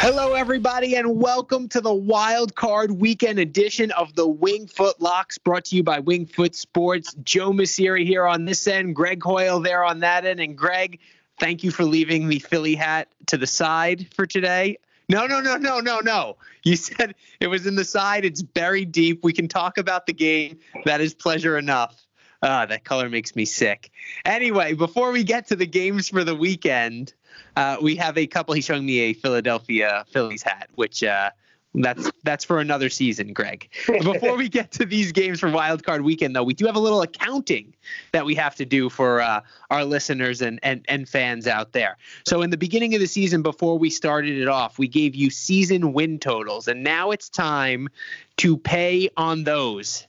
Hello, everybody, and welcome to the wild card weekend edition of the Wingfoot Locks, brought to you by Wingfoot Sports. Joe Messeri here on this end, Greg Hoyle there on that end, and Greg, thank you for leaving the Philly hat to the side for today. No, no, no, no, no, no. You said it was in the side. It's buried deep. We can talk about the game. That is pleasure enough. Ah, that color makes me sick. Anyway, before we get to the games for the weekend, uh, we have a couple. He's showing me a Philadelphia Phillies hat, which uh, that's that's for another season, Greg. Before we get to these games for Wild Card Weekend, though, we do have a little accounting that we have to do for uh, our listeners and, and and fans out there. So, in the beginning of the season, before we started it off, we gave you season win totals, and now it's time to pay on those.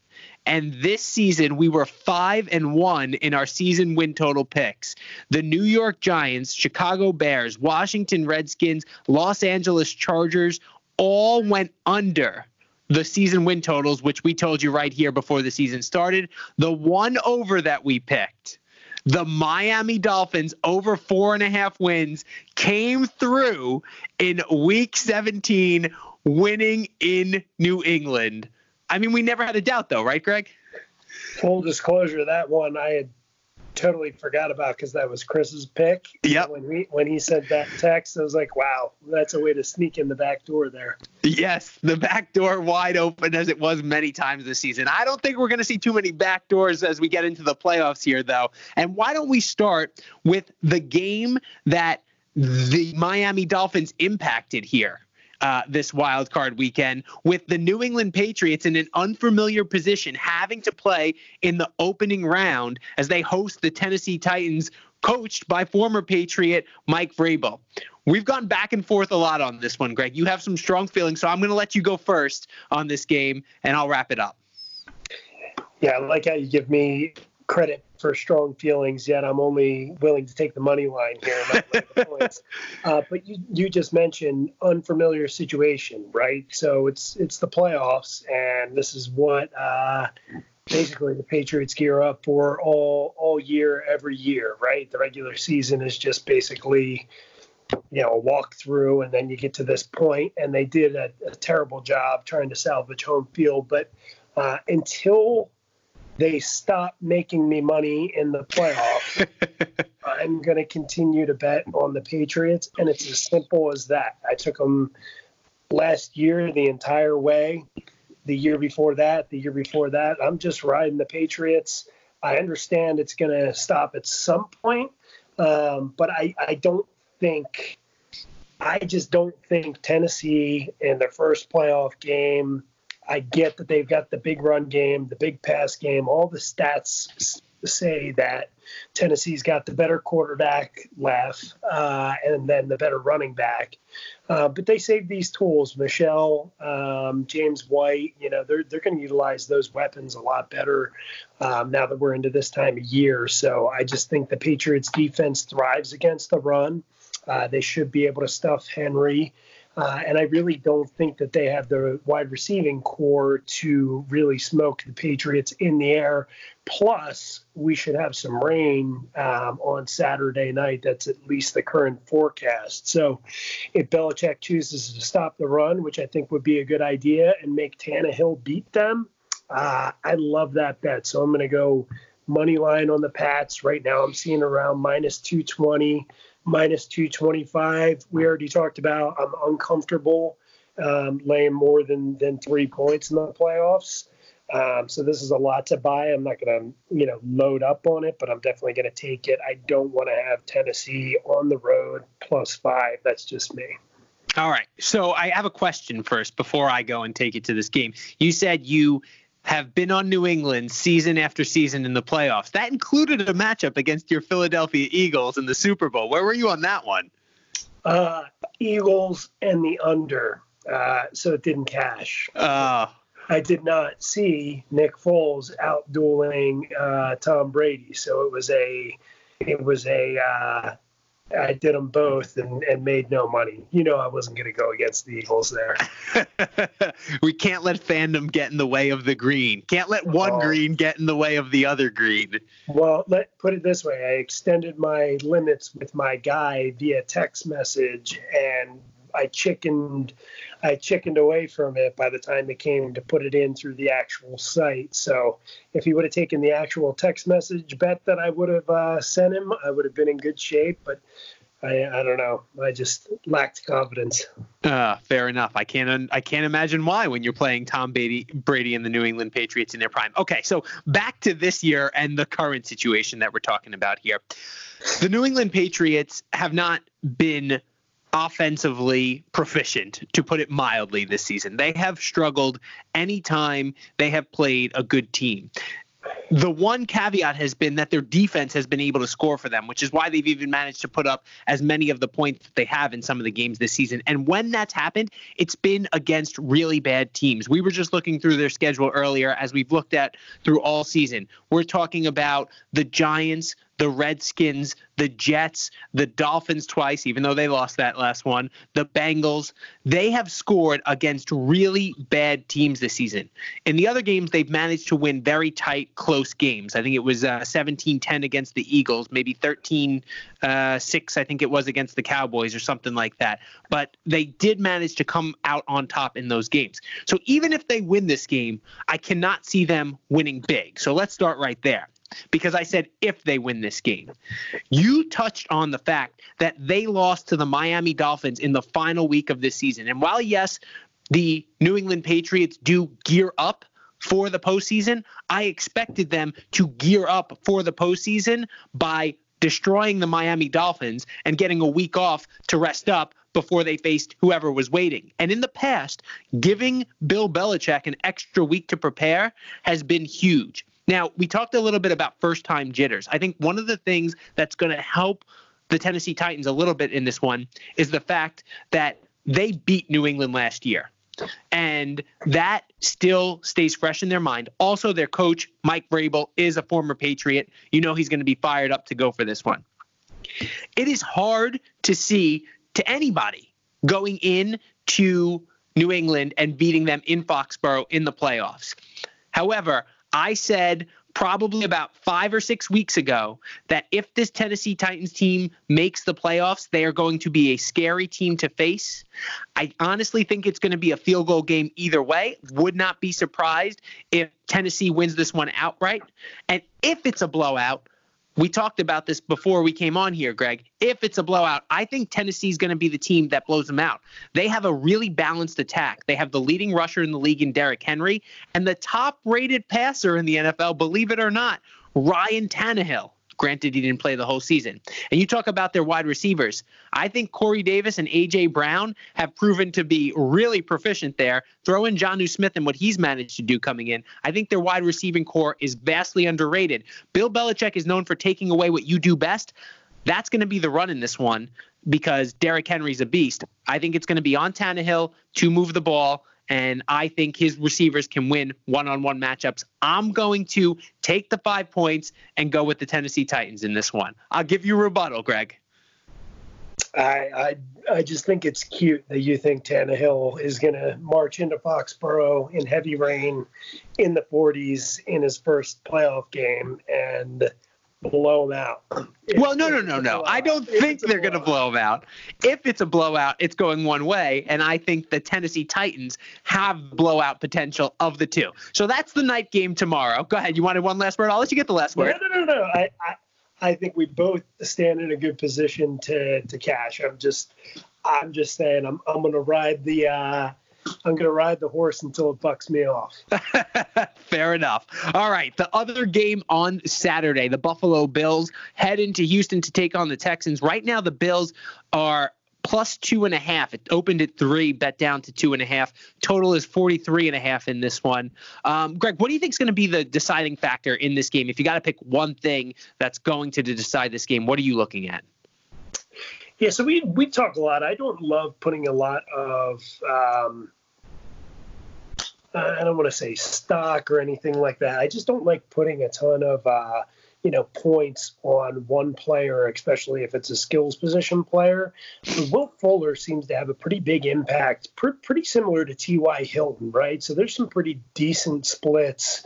And this season, we were five and one in our season win total picks. The New York Giants, Chicago Bears, Washington Redskins, Los Angeles Chargers all went under the season win totals, which we told you right here before the season started. The one over that we picked, the Miami Dolphins over four and a half wins, came through in week 17, winning in New England. I mean, we never had a doubt, though, right, Greg? Full disclosure, that one I had totally forgot about because that was Chris's pick. Yep. When he when he said that text, I was like, wow, that's a way to sneak in the back door there. Yes, the back door wide open as it was many times this season. I don't think we're going to see too many back doors as we get into the playoffs here, though. And why don't we start with the game that the Miami Dolphins impacted here? Uh, this wild card weekend with the New England Patriots in an unfamiliar position, having to play in the opening round as they host the Tennessee Titans, coached by former Patriot Mike Vrabel. We've gone back and forth a lot on this one, Greg. You have some strong feelings, so I'm going to let you go first on this game, and I'll wrap it up. Yeah, I like how you give me credit for strong feelings, yet I'm only willing to take the money line here. uh, but you, you just mentioned unfamiliar situation, right? So it's it's the playoffs, and this is what uh, basically the Patriots gear up for all all year, every year, right? The regular season is just basically you know, a walk through, and then you get to this point, and they did a, a terrible job trying to salvage home field. But uh, until they stop making me money in the playoffs, I'm going to continue to bet on the Patriots. And it's as simple as that. I took them last year the entire way, the year before that, the year before that. I'm just riding the Patriots. I understand it's going to stop at some point, um, but I, I don't think, I just don't think Tennessee in their first playoff game I get that they've got the big run game, the big pass game. All the stats say that Tennessee's got the better quarterback left uh, and then the better running back. Uh, but they save these tools. Michel, um, James White, you know, they're, they're going to utilize those weapons a lot better um, now that we're into this time of year. So I just think the Patriots defense thrives against the run. Uh, they should be able to stuff Henry. Uh, and I really don't think that they have the wide receiving corps to really smoke the Patriots in the air. Plus, we should have some rain um, on Saturday night. That's at least the current forecast. So, if Belichick chooses to stop the run, which I think would be a good idea, and make Tannehill beat them, uh, I love that bet. So, I'm going to go money line on the Pats. Right now, I'm seeing around minus 220 minus 225. We already talked about I'm uncomfortable um, laying more than than three points in the playoffs. Um, so this is a lot to buy. I'm not going to, you know, load up on it, but I'm definitely going to take it. I don't want to have Tennessee on the road plus five. That's just me. All right. So I have a question first before I go and take it to this game. You said you have been on New England season after season in the playoffs. That included a matchup against your Philadelphia Eagles in the Super Bowl. Where were you on that one? Uh, Eagles and the under. uh, so it didn't cash. Uh, I did not see Nick Foles out dueling uh, Tom Brady, so it was a it was a uh, I did them both and, and made no money. You know, I wasn't going to go against the Eagles there. we can't let fandom get in the way of the green. Can't let one Oh. green get in the way of the other green. Well, let put it this way: I extended my limits with my guy via text message, and I chickened, I chickened away from it by the time it came to put it in through the actual site. So, if he would have taken the actual text message bet that I would have uh, sent him, I would have been in good shape. But I, I don't know. I just lacked confidence. Uh, fair enough. I can't. I can't imagine why when you're playing Tom Brady, Brady and the New England Patriots in their prime. Okay, so back to this year and the current situation that we're talking about here. The New England Patriots have not been offensively proficient, to put it mildly, this season. They have struggled anytime they have played a good team. The one caveat has been that their defense has been able to score for them, which is why they've even managed to put up as many of the points that they have in some of the games this season. And when that's happened, it's been against really bad teams. We were just looking through their schedule earlier, as we've looked at through all season. We're talking about the Giants, the Redskins, the Jets, the Dolphins twice, even though they lost that last one, the Bengals. They have scored against really bad teams this season. In the other games, they've managed to win very tight, close games. I think it was uh, 17-10 against the Eagles, maybe 13-6, I think it was against the Cowboys or something like that. But they did manage to come out on top in those games. So even if they win this game, I cannot see them winning big. So let's start right there because I said if they win this game. You touched on the fact that they lost to the Miami Dolphins in the final week of this season. And while, yes, the New England Patriots do gear up for the postseason, I expected them to gear up for the postseason by destroying the Miami Dolphins and getting a week off to rest up before they faced whoever was waiting. And in the past, giving Bill Belichick an extra week to prepare has been huge. Now, we talked a little bit about first time jitters. I think one of the things that's going to help the Tennessee Titans a little bit in this one is the fact that they beat New England last year. And that still stays fresh in their mind. Also, their coach, Mike Vrabel, is a former Patriot. You know he's going to be fired up to go for this one. It is hard to see to anybody going in to New England and beating them in Foxborough in the playoffs. However, I said probably about five or six weeks ago that if this Tennessee Titans team makes the playoffs, they are going to be a scary team to face. I honestly think it's going to be a field goal game either way. Would not be surprised if Tennessee wins this one outright. And if it's a blowout, we talked about this before we came on here, Greg. If it's a blowout, I think Tennessee is going to be the team that blows them out. They have a really balanced attack. They have the leading rusher in the league in Derrick Henry and the top rated passer in the NFL, believe it or not, Ryan Tannehill. Granted, he didn't play the whole season. And you talk about their wide receivers. I think Corey Davis and A.J. Brown have proven to be really proficient there. Throw in John Jonnu Smith and what he's managed to do coming in. I think their wide receiving corps is vastly underrated. Bill Belichick is known for taking away what you do best. That's going to be the run in this one because Derrick Henry's a beast. I think it's going to be on Tannehill to move the ball and I think his receivers can win one-on-one matchups. I'm going to take the five points and go with the Tennessee Titans in this one. I'll give you a rebuttal, Greg. I, I I just think it's cute that you think Tannehill is going to march into Foxborough in heavy rain in the 40s in his first playoff game and blow them out. If- Well, no, no, no, no. I don't If think they're going to blow them out. If it's a blowout, it's going one way, and I think the Tennessee Titans have blowout potential of the two. So that's the night game tomorrow. Go ahead. You wanted one last word? I'll let you get the last No, word. no, no, no. I, I, I think we both stand in a good position to to cash. I'm just, I'm just saying, I'm, I'm going to ride the, uh, I'm going to ride the horse until it bucks me off. Fair enough. All right. The other game on Saturday, the Buffalo Bills head into Houston to take on the Texans. Right now, the Bills are plus two and a half. It opened at three, bet down to two and a half. Total is 43 and a half in this one. Um, Greg, what do you think is going to be the deciding factor in this game? If you got to pick one thing that's going to decide this game, what are you looking at? Yeah, so we we talk a lot. I don't love putting a lot of um, I don't want to say stock or anything like that. I just don't like putting a ton of uh, you know points on one player, especially if it's a skills position player. But Will Fuller seems to have a pretty big impact, pr- pretty similar to T.Y. Hilton, right? So there's some pretty decent splits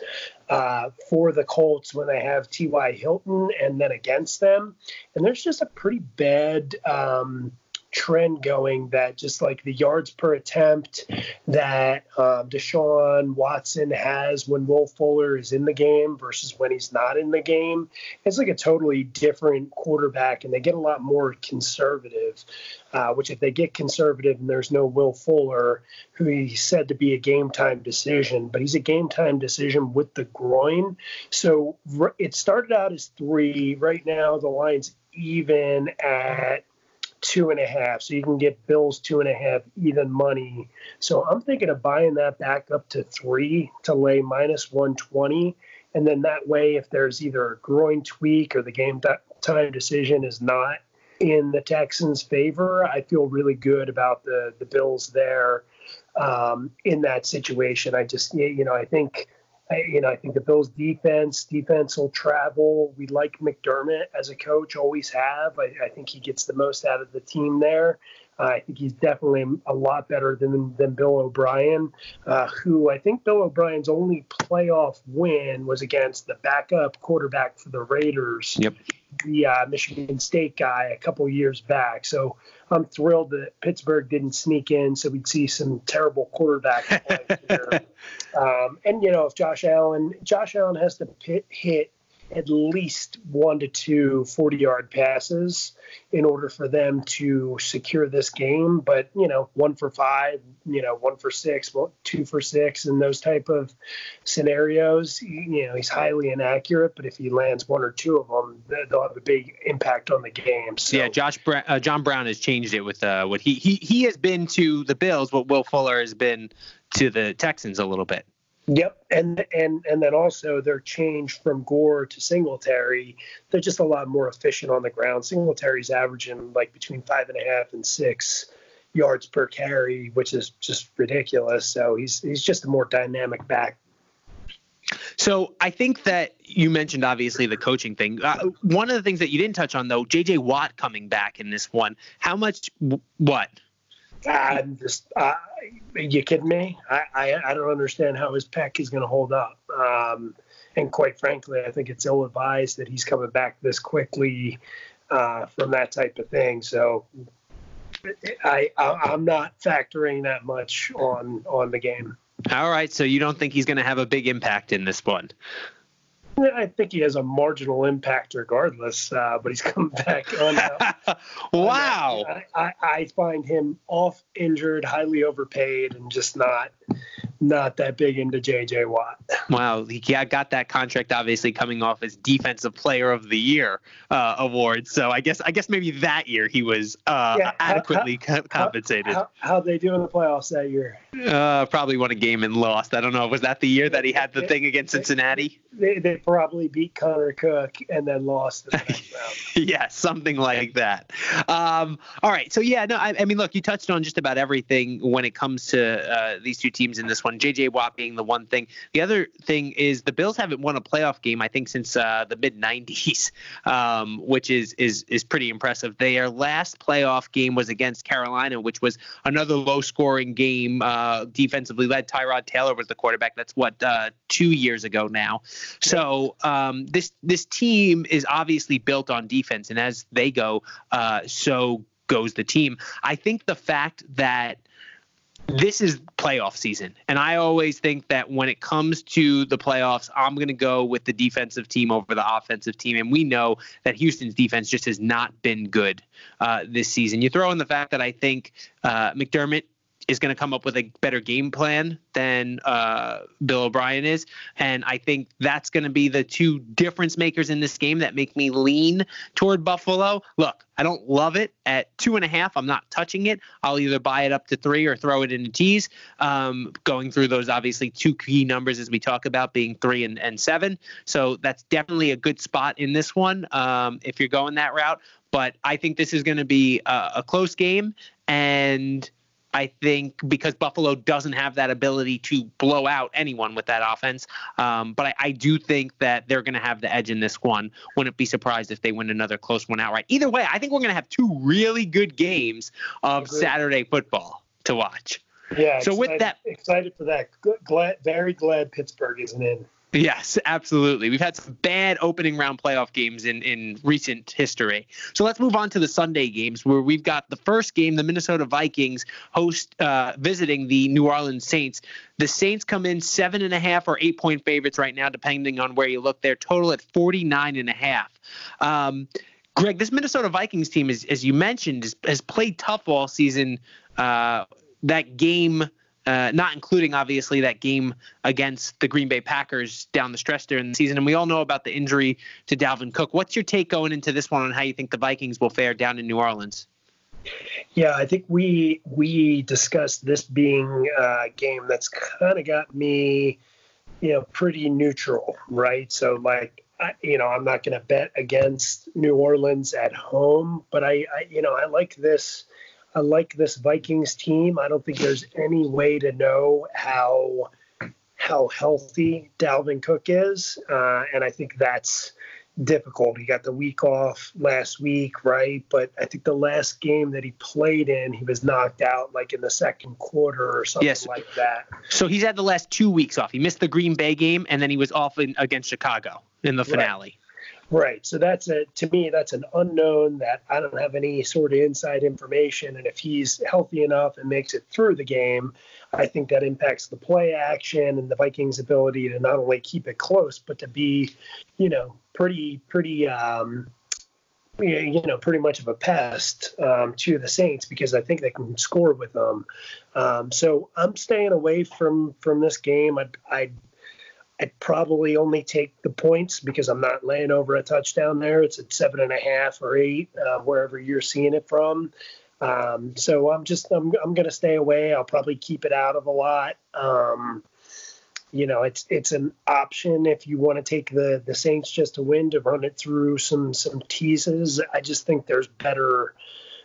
uh, for the Colts when they have T.Y. Hilton and then against them, and there's just a pretty bad. Um, trend going that just like the yards per attempt that um, Deshaun Watson has when Will Fuller is in the game versus when he's not in the game. It's like a totally different quarterback, and they get a lot more conservative. Uh, which, if they get conservative and there's no Will Fuller, who he said to be a game time decision, but he's a game time decision with the groin. So it started out as three. Right now, the line's even at two and a half. So you can get Bills two and a half even money. So I'm thinking of buying that back up to three to lay minus 120. And then that way, if there's either a groin tweak or the game time decision is not in the Texans' favor, I feel really good about the the Bills there um, in that situation. I just, you know, I think I, you know, I think the Bills' defense, defense will travel. We like McDermott as a coach, always have. I, I think he gets the most out of the team there. Uh, I think he's definitely a lot better than than Bill O'Brien, uh, who I think Bill O'Brien's only playoff win was against the backup quarterback for the Raiders. Yep. The uh, Michigan State guy a couple years back. So I'm thrilled that Pittsburgh didn't sneak in, so we'd see some terrible quarterback play here. Um, and you know, if Josh Allen, Josh Allen has to pit, hit at least one to two 40 yard passes in order for them to secure this game. But, you know, one for five, you know, one for six, two for six, and those type of scenarios, you know, he's highly inaccurate. But if he lands one or two of them, they'll have a big impact on the game. So, yeah, Josh Bra- uh, John Brown has changed it with uh, what he, he he has been to the Bills, what Will Fuller has been to the Texans a little bit. Yep, and and and then also their change from Gore to Singletary, they're just a lot more efficient on the ground. Singletary's averaging like between five and a half and six yards per carry, which is just ridiculous. So he's he's just a more dynamic back. So I think that you mentioned obviously the coaching thing. Uh, one of the things that you didn't touch on though, J.J. Watt coming back in this one. How much? What? I'm just, uh, you kidding me? I, I, I don't understand how his pec is going to hold up. Um, and quite frankly, I think it's ill advised that he's coming back this quickly uh, from that type of thing. So I, I am not factoring that much on on the game. All right, so you don't think he's going to have a big impact in this one? I think he has a marginal impact regardless, uh, but he's come back on. Uh, wow. I, I, I, find him off injured, highly overpaid, and just not not that big into JJ Watt. Wow, he got that contract obviously coming off his Defensive Player of the Year uh, award. So I guess I guess maybe that year he was uh, yeah, adequately how, compensated. How, how they do in the playoffs that year? Uh, probably won a game and lost. I don't know. Was that the year that he had the thing against Cincinnati? They, they probably beat Connor Cook and then lost the round. yeah, something like that. Um, all right. So yeah, no, I, I, mean, look, you touched on just about everything when it comes to uh, these two teams in this one. J.J. Watt being the one thing. The other thing is the Bills haven't won a playoff game, I think, since uh, the mid '90s, um, which is is is pretty impressive. Their last playoff game was against Carolina, which was another low-scoring game, uh, defensively led. Tyrod Taylor was the quarterback. That's what uh, two years ago now. So um, this this team is obviously built on defense, and as they go, uh, so goes the team. I think the fact that this is playoff season. And I always think that when it comes to the playoffs, I'm going to go with the defensive team over the offensive team. And we know that Houston's defense just has not been good uh, this season. You throw in the fact that I think uh, McDermott is going to come up with a better game plan than uh, Bill O'Brien is. And I think that's going to be the two difference makers in this game that make me lean toward Buffalo. Look, I don't love it at two and a half. I'm not touching it. I'll either buy it up to three or throw it in a tease. Um, going through those obviously two key numbers as we talk about being three and, and seven. So that's definitely a good spot in this one um, if you're going that route. But I think this is going to be a, a close game. And I think because Buffalo doesn't have that ability to blow out anyone with that offense. Um, but I, I, do think that they're going to have the edge in this one. Wouldn't be surprised if they win another close one outright. Either way, I think we're going to have two really good games of Saturday football to watch. Yeah. So excited, with that, excited for that. Glad, very glad Pittsburgh isn't in. Yes, absolutely. We've had some bad opening round playoff games in, in recent history. So let's move on to the Sunday games where we've got the first game, the Minnesota Vikings host uh, visiting the New Orleans Saints. The Saints come in seven and a half or eight point favorites right now, depending on where you look. Their total at 49 and a half. Um, Greg, this Minnesota Vikings team, is, as you mentioned, is, has played tough all season. Uh, that game uh, not including obviously that game against the Green Bay Packers down the stretch during the season. And we all know about the injury to Dalvin Cook. What's your take going into this one on how you think the Vikings will fare down in New Orleans? Yeah, I think we we discussed this being a game that's kind of got me, you know, pretty neutral, right? So like, I, you know, I'm not going to bet against New Orleans at home, but I, I, you know, I like this I like this Vikings team. I don't think there's any way to know how how healthy Dalvin Cook is, uh, and I think that's difficult. He got the week off last week, right? But I think the last game that he played in, he was knocked out like in the second quarter or something yes. like that. So he's had the last two weeks off. He missed the Green Bay game, and then he was off in, against Chicago in the finale. Right. Right. So that's a to me that's an unknown that I don't have any sort of inside information. And if he's healthy enough and makes it through the game, I think that impacts the play action and the Vikings' ability to not only keep it close but to be, you know, pretty pretty um, you know, pretty much of a pest um, to the Saints because I think they can score with them. Um, so I'm staying away from from this game. I, I I'd probably only take the points because I'm not laying over a touchdown there. It's at seven and a half or eight, uh, wherever you're seeing it from. Um, so I'm just I'm I'm gonna stay away. I'll probably keep it out of a lot. Um, you know, it's it's an option if you want to take the the Saints just to win to run it through some some teases. I just think there's better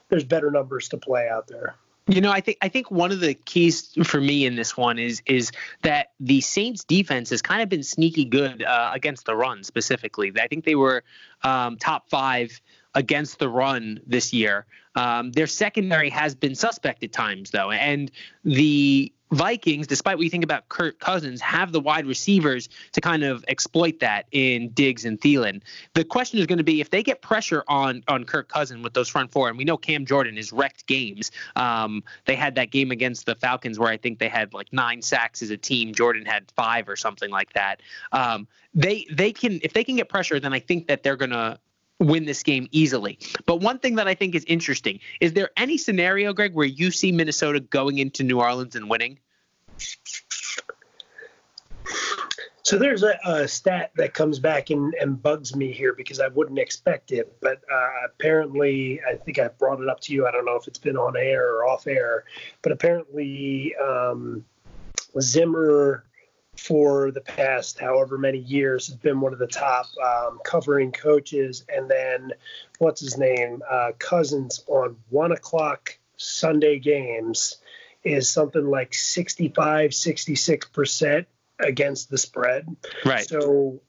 there's better numbers to play out there. You know, I think I think one of the keys for me in this one is is that the Saints defense has kind of been sneaky good uh, against the run specifically. I think they were um, top five against the run this year. Um, their secondary has been suspect at times though, and the Vikings, despite what you think about Kirk Cousins, have the wide receivers to kind of exploit that in Diggs and Thielen. The question is going to be if they get pressure on on Kirk Cousins with those front four, and we know Cam Jordan has wrecked games. Um, they had that game against the Falcons where I think they had like nine sacks as a team. Jordan had five or something like that. Um, they they can if they can get pressure, then I think that they're going to win this game easily. But one thing that I think is interesting is there any scenario, Greg, where you see Minnesota going into New Orleans and winning? So there's a, a stat that comes back and, and, bugs me here because I wouldn't expect it, but uh, apparently I think I brought it up to you. I don't know if it's been on air or off air, but apparently um, Zimmer for the past however many years has been one of the top um, covering coaches. And then what's his name? Uh, Cousins on one o'clock Sunday games is something like 65, 66% against the spread. Right. So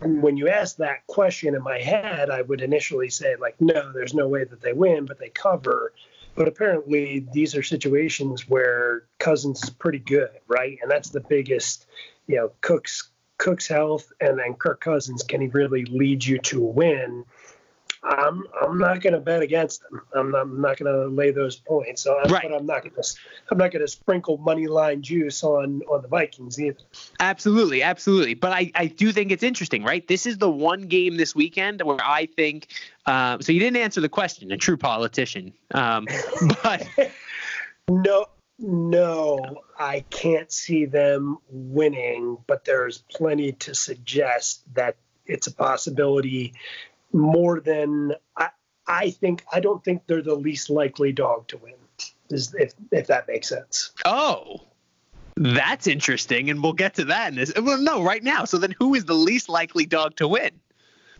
when you ask that question in my head, I would initially say, like, no, there's no way that they win, but they cover. But apparently, these are situations where Cousins is pretty good, right? And that's the biggest, you know, Cook's Cook's health, and then Kirk Cousins can he really lead you to a win? I'm I'm not going to bet against them. I'm not, I'm not going to lay those points. So I'm, right. But I'm not going to I'm not going to sprinkle money line juice on on the Vikings either. Absolutely, absolutely. But I I do think it's interesting, right? This is the one game this weekend where I think. Uh, so you didn't answer the question. A true politician. Um, but no. no, I can't see them winning, but there's plenty to suggest that it's a possibility more than I, I think. I don't think they're the least likely dog to win, is if if that makes sense. Oh, that's interesting, and we'll get to that in this. Well, no, right now. So then, who is the least likely dog to win?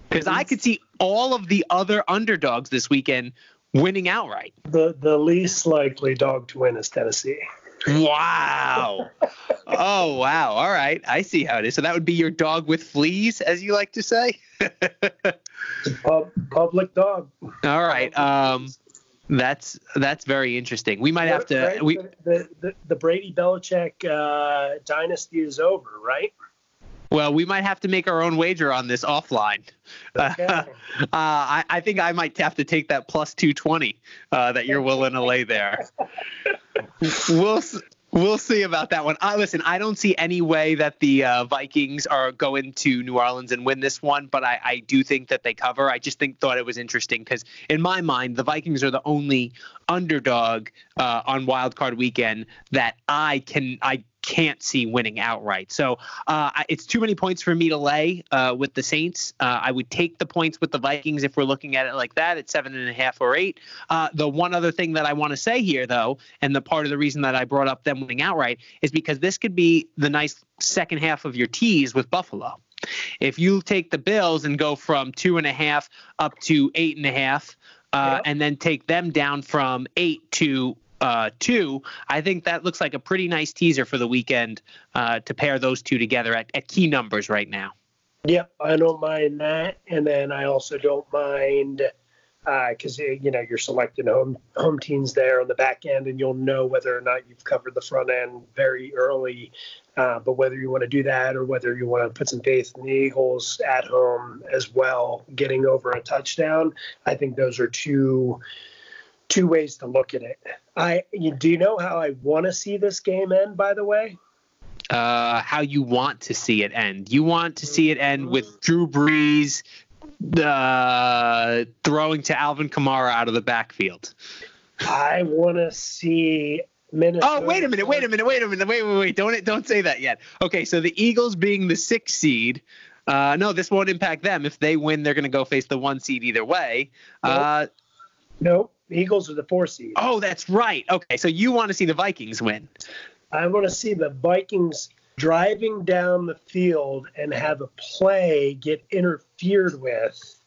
Because I could see all of the other underdogs this weekend winning outright. The the least likely dog to win is Tennessee. Wow. oh wow. All right. I see how it is. So that would be your dog with fleas, as you like to say. Pub, public dog. All right. Um, that's that's very interesting. We might have to. We the, the the Brady Belichick uh, dynasty is over, right? Well, we might have to make our own wager on this offline. Okay. uh, I, I think I might have to take that plus 220 uh, that you're willing to lay there. we'll we'll see about that one. Uh, listen, I don't see any way that the uh, Vikings are going to New Orleans and win this one, but I, I do think that they cover. I just think thought it was interesting because in my mind, the Vikings are the only underdog uh, on Wild Card Weekend that I can I can't see winning outright. So uh, it's too many points for me to lay uh, with the Saints. Uh, I would take the points with the Vikings if we're looking at it like that at seven and a half or eight. Uh, the one other thing that I want to say here, though, and the part of the reason that I brought up them winning outright is because this could be the nice second half of your tease with Buffalo. If you take the Bills and go from two and a half up to eight and a half, uh, Yep. and then take them down from eight to uh, two, I think that looks like a pretty nice teaser for the weekend uh, to pair those two together at, at key numbers right now. Yep, I don't mind that, and then I also don't mind because you know you're selecting home home teams there on the back end, and you'll know whether or not you've covered the front end very early. Uh, but whether you want to do that or whether you want to put some faith in the Eagles at home as well, getting over a touchdown, I think those are two two ways to look at it. I you, do you know how I want to see this game end? By the way. Uh, how you want to see it end? You want to see it end with Drew Brees uh, throwing to Alvin Kamara out of the backfield. I want to see Minnesota. Oh, wait a minute, wait a minute, wait a minute, wait, wait, wait. Don't don't say that yet. Okay, so the Eagles being the sixth seed. Uh, no, this won't impact them. If they win, they're going to go face the one seed either way. Uh, Nope. The Eagles are the four seed. oh, that's right. Okay, so you want to see the Vikings win. I want to see the Vikings driving down the field and have a play get interfered with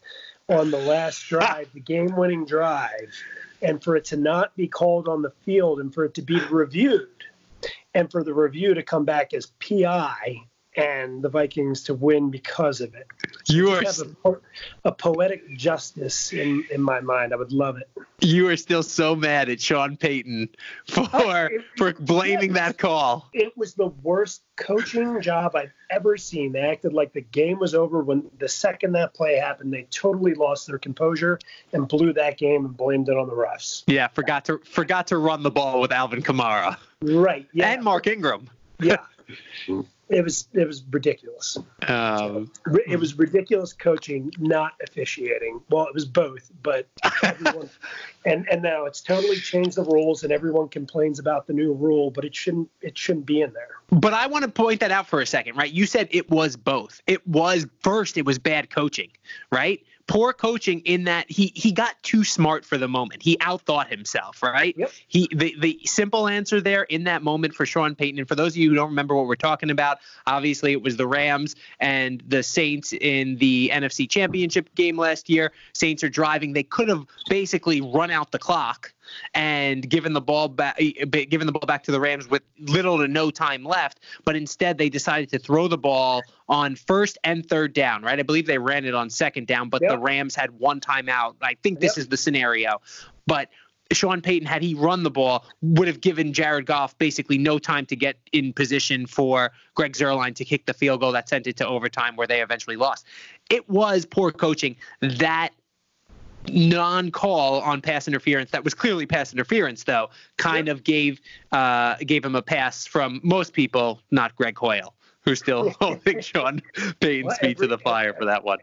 on the last drive, the game winning drive, and for it to not be called on the field and for it to be reviewed and for the review to come back as PI and the Vikings to win because of it. You are a, a poetic justice in, in my mind. I would love it. you are still so mad at Sean Payton for oh, for blaming that call. it was the worst coaching job I've ever seen. They acted like the game was over when the second that play happened. They totally lost their composure and blew that game and blamed it on the refs. Yeah, forgot to forgot to run the ball with Alvin Kamara Right. Yeah. and Mark Ingram. Yeah. It was it was ridiculous. Um, It was ridiculous coaching, not officiating. Well, it was both, but everyone, and and now it's totally changed the rules, and everyone complains about the new rule, but it shouldn't it shouldn't be in there. But I want to point that out for a second, right? You said it was both. It was first, it was bad coaching, right? Poor coaching in that he he got too smart for the moment. He outthought himself, right? Yep. He the, the simple answer there in that moment for Sean Payton, and for those of you who don't remember what we're talking about, obviously it was the Rams and the Saints in the NFC Championship game last year. Saints are driving. They could have basically run out the clock and given the ball back eh, given the ball back to the Rams with little to no time left, but instead they decided to throw the ball on first and third down, right? I believe they ran it on second down, but Yep. the Rams had one timeout. I think this Yep. is the scenario. But Sean Payton, had he run the ball, would have given Jared Goff basically no time to get in position for Greg Zuerlein to kick the field goal that sent it to overtime where they eventually lost. It was poor coaching that non-call on pass interference that was clearly pass interference though kind of gave uh, gave him a pass from most people not Greg Hoyle who's still holding Sean Payton's Well, feet to the fire for that one.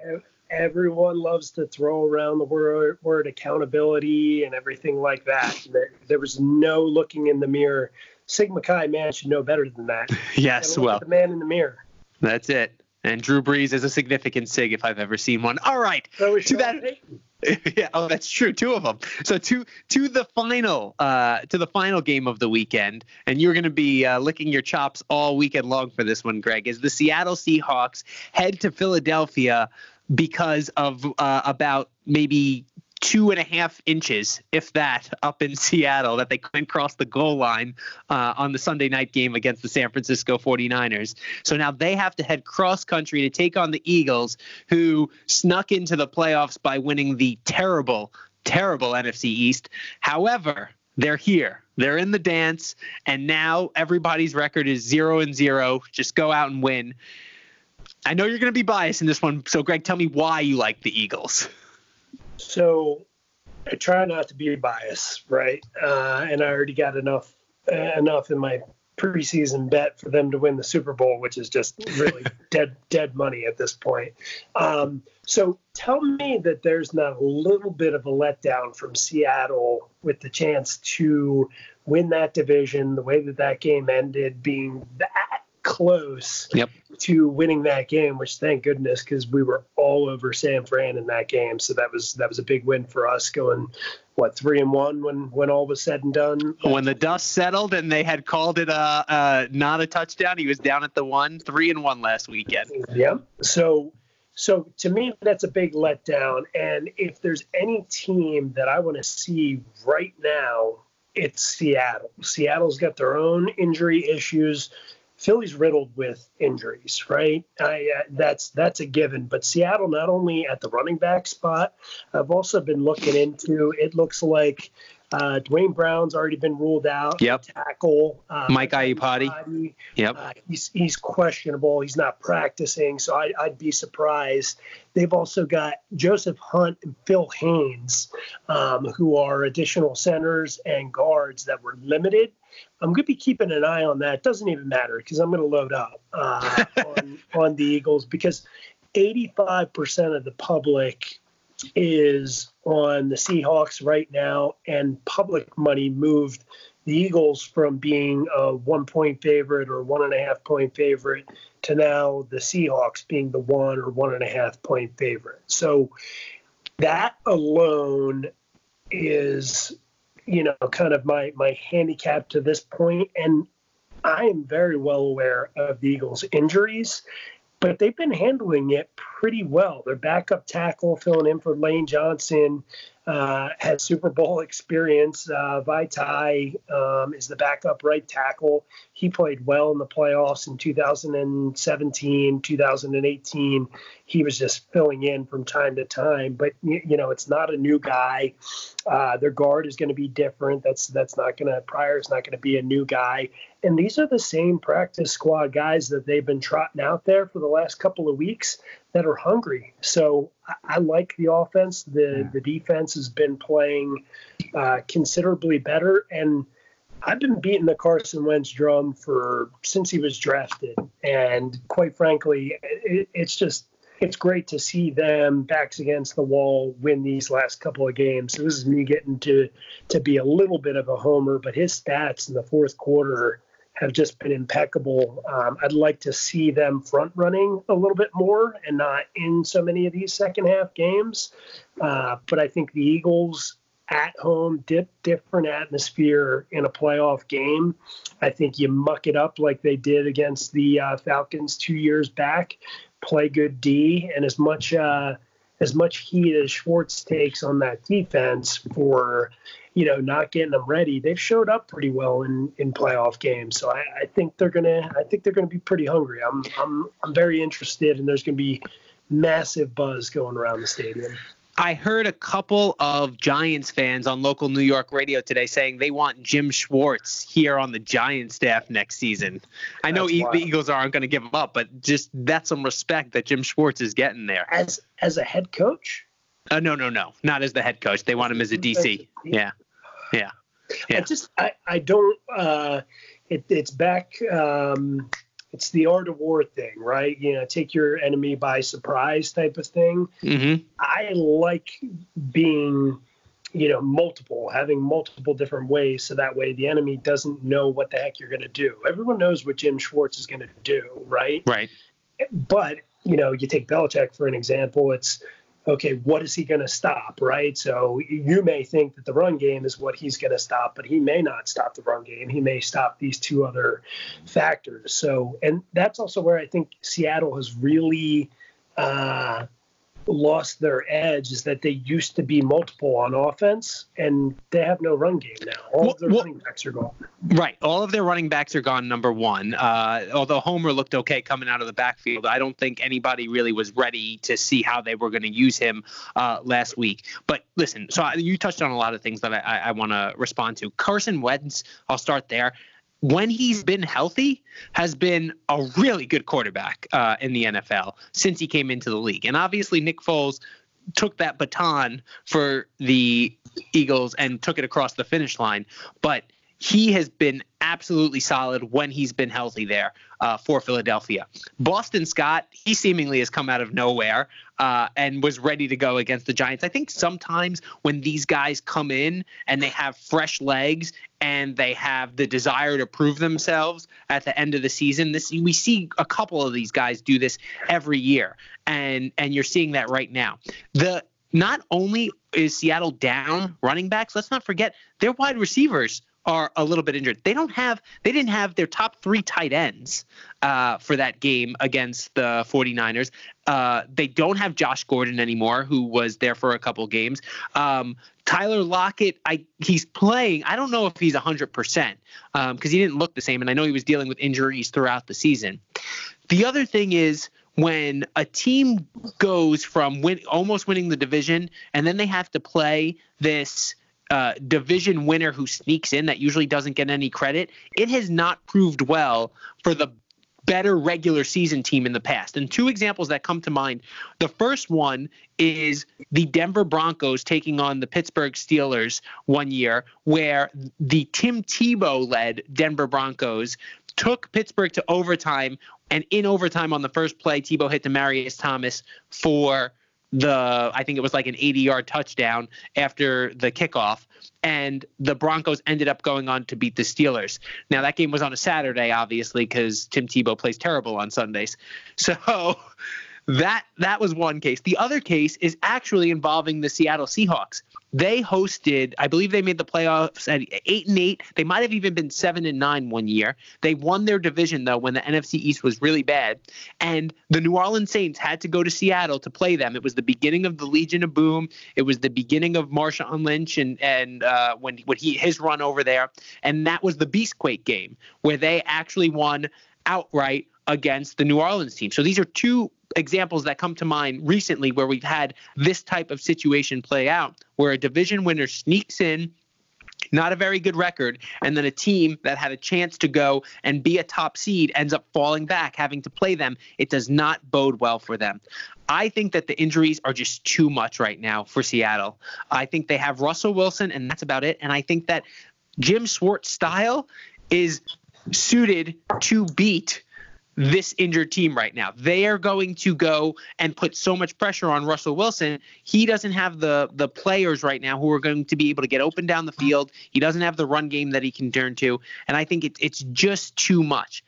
Everyone loves to throw around the word, word accountability and everything like that. There, there was no looking in the mirror Sigma Chi man should know better than that. yes, well, the man in the mirror. That's it. And Drew Brees is a significant sig if I've ever seen one. All right, so to that. yeah, oh, that's true. Two of them. So to to the final uh, to the final game of the weekend, and you're going to be uh, licking your chops all weekend long for this one, Greg. Is the Seattle Seahawks head to Philadelphia because of uh, about maybe two and a half inches, if that, up in Seattle that they couldn't cross the goal line uh, on the Sunday night game against the San Francisco 49ers. So now they have to head cross country to take on the Eagles, who snuck into the playoffs by winning the terrible, terrible NFC East. However, they're here. They're in the dance, and now everybody's record is zero and zero. Just go out and win. I know you're going to be biased in this one, so Greg, tell me why you like the Eagles. So I try not to be biased, right? Uh, and I already got enough uh, enough in my preseason bet for them to win the Super Bowl, which is just really dead dead money at this point. Um, so tell me that there's not a little bit of a letdown from Seattle with the chance to win that division, the way that that game ended, being that close yep. to winning that game, which thank goodness because we were all over San Fran in that game. So that was that was a big win for us going what three and one when when all was said and done. When the dust settled and they had called it a, a not a touchdown, he was down at the one three and one last weekend. Yep. So. So to me, that's a big letdown. And if there's any team that I want to see right now, it's Seattle. Seattle's got their own injury issues. Philly's riddled with injuries, right? I, uh, that's that's a given. But Seattle, not only at the running back spot, I've also been looking into. It looks like uh, Duane Brown's already been ruled out. Yep. Tackle. Uh, Mike Iupati. Yep. Uh, he's he's questionable. He's not practicing, so I, would be surprised. They've also got Joseph Hunt and Phil Haynes, um, who are additional centers and guards that were limited. I'm going to be keeping an eye on that. It doesn't even matter because I'm going to load up uh, on, on the Eagles because 85% of the public is on the Seahawks right now, and public money moved the Eagles from being a one point favorite or one and a half point favorite to now the Seahawks being the one or one and a half point favorite. So that alone is, you know, kind of my my handicap to this. And I am very well aware of the Eagles' injuries but they've been handling it pretty well. Their backup tackle filling in for Lane Johnson uh, has Super Bowl experience. Uh, Vaitai um, is the backup right tackle. He played well in the playoffs in 2017, 2018. He was just filling in from time to time, but you know it's not a new guy. Uh, their guard is going to be different. That's that's not going to Pryor is not going to be a new guy. And these are the same practice squad guys that they've been trotting out there for the last couple of weeks that are hungry. So I, I like the offense. The yeah. the defense has been playing uh, considerably better, and I've been beating the Carson Wentz drum for since he was drafted. And quite frankly, it, it's just it's great to see them backs against the wall win these last couple of games. So this is me getting to to be a little bit of a homer, but his stats in the fourth quarter have just been impeccable. Um, I'd like to see them front running a little bit more and not in so many of these second half games. Uh, but I think the Eagles at home, dip different atmosphere in a playoff game. I think you muck it up like they did against the uh, Falcons two years back. Play good D, and as much uh, as much heat as Schwartz takes on that defense for you know, not getting them ready, they've showed up pretty well in, in playoff games. So I, I think they're gonna I think they're gonna be pretty hungry. I'm I'm I'm very interested, and there's gonna be massive buzz going around the stadium. I heard a couple of Giants fans on local New York radio today saying they want Jim Schwartz here on the Giants staff next season. I know e- the Eagles aren't going to give him up, but just that's some respect that Jim Schwartz is getting there. As as a head coach? Uh, no, no, no, not as the head coach. They want him as a DC. Yeah, yeah. yeah. I just I I don't. Uh, it, it's back. Um, it's the art of war thing, right? You know, take your enemy by surprise type of thing. Mm-hmm. I like being you know, multiple, having multiple different ways, so that way the enemy doesn't know what the heck you're going to do. Everyone knows what Jim Schwartz is going to do, right? Right. But you know, you take Belichick for an example. It's okay, what is he going to stop, right? So you may think that the run game is what he's going to stop, but he may not stop the run game. He may stop these two other factors. So, and that's also where I think Seattle has really uh, lost their edge is that they used to be multiple on offense and they have no run game now. All Well- of their well- running backs are gone. Right. All of their running backs are gone, number one. Uh, although Homer looked okay coming out of the backfield, I don't think anybody really was ready to see how they were going to use him uh, last week. But listen, so I- you touched on a lot of things that I, I, I want to respond to. Carson Wentz, I'll start there. When he's been healthy, has been a really good quarterback uh, in the NFL since he came into the league. And obviously, Nick Foles took that baton for the Eagles and took it across the finish line. But he has been absolutely solid when he's been healthy there uh, for Philadelphia. Boston Scott, he seemingly has come out of nowhere uh, and was ready to go against the Giants. I think sometimes when these guys come in and they have fresh legs and they have the desire to prove themselves at the end of the season, this we see a couple of these guys do this every year, and and you're seeing that right now. The not only is Seattle down running backs, let's not forget their wide receivers are a little bit injured. They don't have they didn't have their top three tight ends uh, for that game against the 49ers. Uh, they don't have Josh Gordon anymore, who was there for a couple games. Um, Tyler Lockett, I he's playing. I don't know if he's 100 percent because he didn't look the same, and I know he was dealing with injuries throughout the season. The other thing is when a team goes from win, almost winning the division and then they have to play this uh, division winner who sneaks in that usually doesn't get any credit, it has not proved well for the better regular season team in the past. And two examples that come to mind. The first one is the Denver Broncos taking on the Pittsburgh Steelers one year, where the Tim Tebow led Denver Broncos took Pittsburgh to overtime. And in overtime on the first play, Tebow hit Demaryius Thomas for the I think it was like an 80 yard touchdown after the kickoff and the Broncos ended up going on to beat the Steelers. Now that game was on a Saturday obviously cuz Tim Tebow plays terrible on Sundays. So that that was one case. The other case is actually involving the Seattle Seahawks. They hosted, I believe they made the playoffs at eight and eight. They might have even been seven and nine one year. They won their division though when the NFC East was really bad, and the New Orleans Saints had to go to Seattle to play them. It was the beginning of the Legion of Boom. It was the beginning of Marshawn Lynch and and uh, when when he his run over there, and that was the Beastquake game where they actually won outright against the New Orleans team. So these are two examples that come to mind recently where we've had this type of situation play out where a division winner sneaks in not a very good record and then a team that had a chance to go and be a top seed ends up falling back having to play them. It does not bode well for them. I think that the injuries are just too much right now for seattle. I think they have russell wilson and that's about it. And i think that jim schwartz style is suited to beat this injured team right now. They are going to go and put so much pressure on Russell Wilson. He doesn't have the the players right now who are going to be able to get open down the field. He doesn't have the run game that he can turn to, and I think it's it's just too much.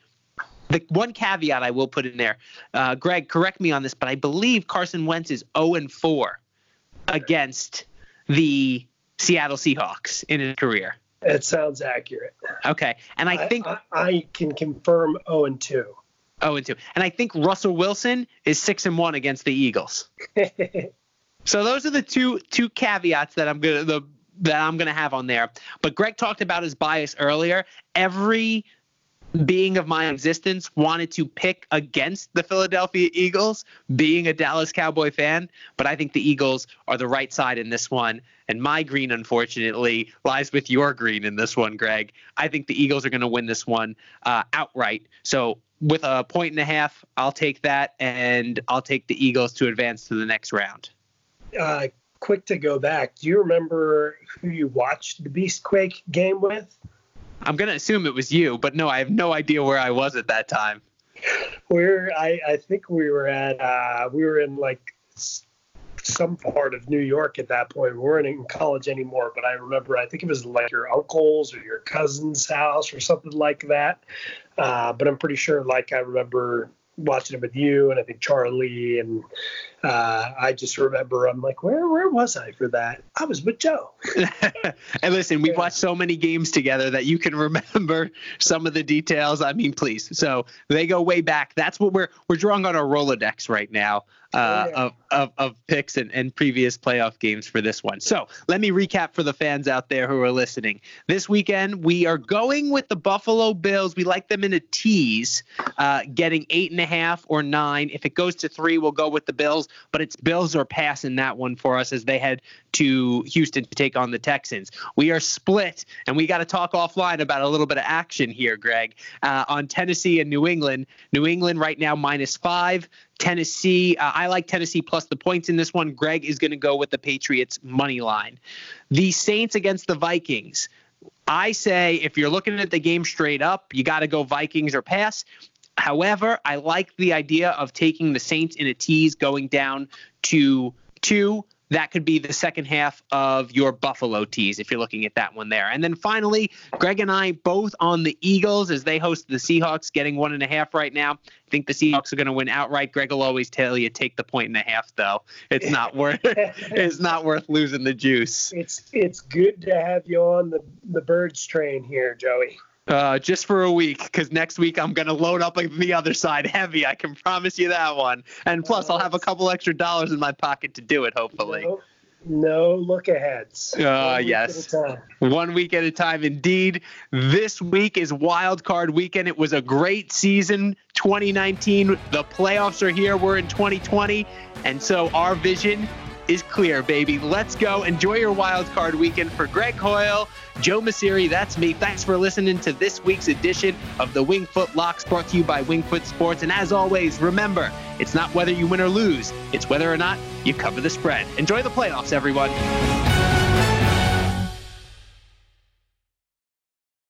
The one caveat I will put in there, uh, Greg, correct me on this, but I believe Carson Wentz is 0 and 4 against the Seattle Seahawks in his career. It sounds accurate. Okay, and I think I, I can confirm 0 and 2. Oh, and two. And I think Russell Wilson is six and one against the Eagles. So those are the two two caveats that I'm gonna the that I'm gonna have on there. But Greg talked about his bias earlier. Every being of my existence wanted to pick against the Philadelphia Eagles, being a Dallas Cowboy fan, but I think the Eagles are the right side in this one. And my green, unfortunately, lies with your green in this one, Greg. I think the Eagles are going to win this one uh, outright. So with a point and a half, I'll take that, and I'll take the Eagles to advance to the next round. uh, quick to go back. Do you remember who you watched the Beastquake game with? I'm going to assume it was you, but no, I have no idea where I was at that time. We're I, I think we were at uh, we were in like some part of New York at that point. We weren't in college anymore, but I remember I think it was like your uncle's or your cousin's house or something like that. Uh, but I'm pretty sure, like I remember watching it with you and I think Charlie and uh, I just remember I'm like, where where was I for that? I was with Joe. and listen, we've watched so many games together that you can remember some of the details. I mean, please. So they go way back. That's what we're we're drawing on our Rolodex right now uh, oh, yeah. of, of, of picks and, and previous playoff games for this one. So let me recap for the fans out there who are listening. This weekend, we are going with the Buffalo Bills. We like them in a tease, uh, getting eight and a half or nine. If it goes to three, we'll go with the Bills, but it's Bills or pass in that one for us as they head to Houston to take on the Texans. We are split, and we got to talk offline about a little bit of action here, Greg, uh, on Tennessee and New England. New England right now minus five. Tennessee. Uh, I like Tennessee plus the points in this one. Greg is going to go with the Patriots money line. The Saints against the Vikings. I say if you're looking at the game straight up, you got to go Vikings or pass. However, I like the idea of taking the Saints in a tease going down to two that could be the second half of your Buffalo tease if you're looking at that one there. And then finally, Greg and I both on the Eagles as they host the Seahawks, getting one and a half right now. I think the Seahawks are going to win outright. Greg will always tell you take the point and a half, though. It's not worth it's not worth losing the juice. It's it's good to have you on the the birds train here, Joey. Uh, just for a week, because next week I'm gonna load up the other side heavy. I can promise you that one. And plus, I'll have a couple extra dollars in my pocket to do it. Hopefully. No, no look aheads. Uh, yes. One week at a time, indeed. This week is wild card weekend. It was a great season, 2019. The playoffs are here. We're in 2020, and so our vision is clear, baby. Let's go. Enjoy your wild card weekend for Greg Hoyle, Joe Masiri. That's me. Thanks for listening to this week's edition of the Wingfoot Locks brought to you by Wingfoot Sports. And as always, remember, it's not whether you win or lose, it's whether or not you cover the spread. Enjoy the playoffs, everyone.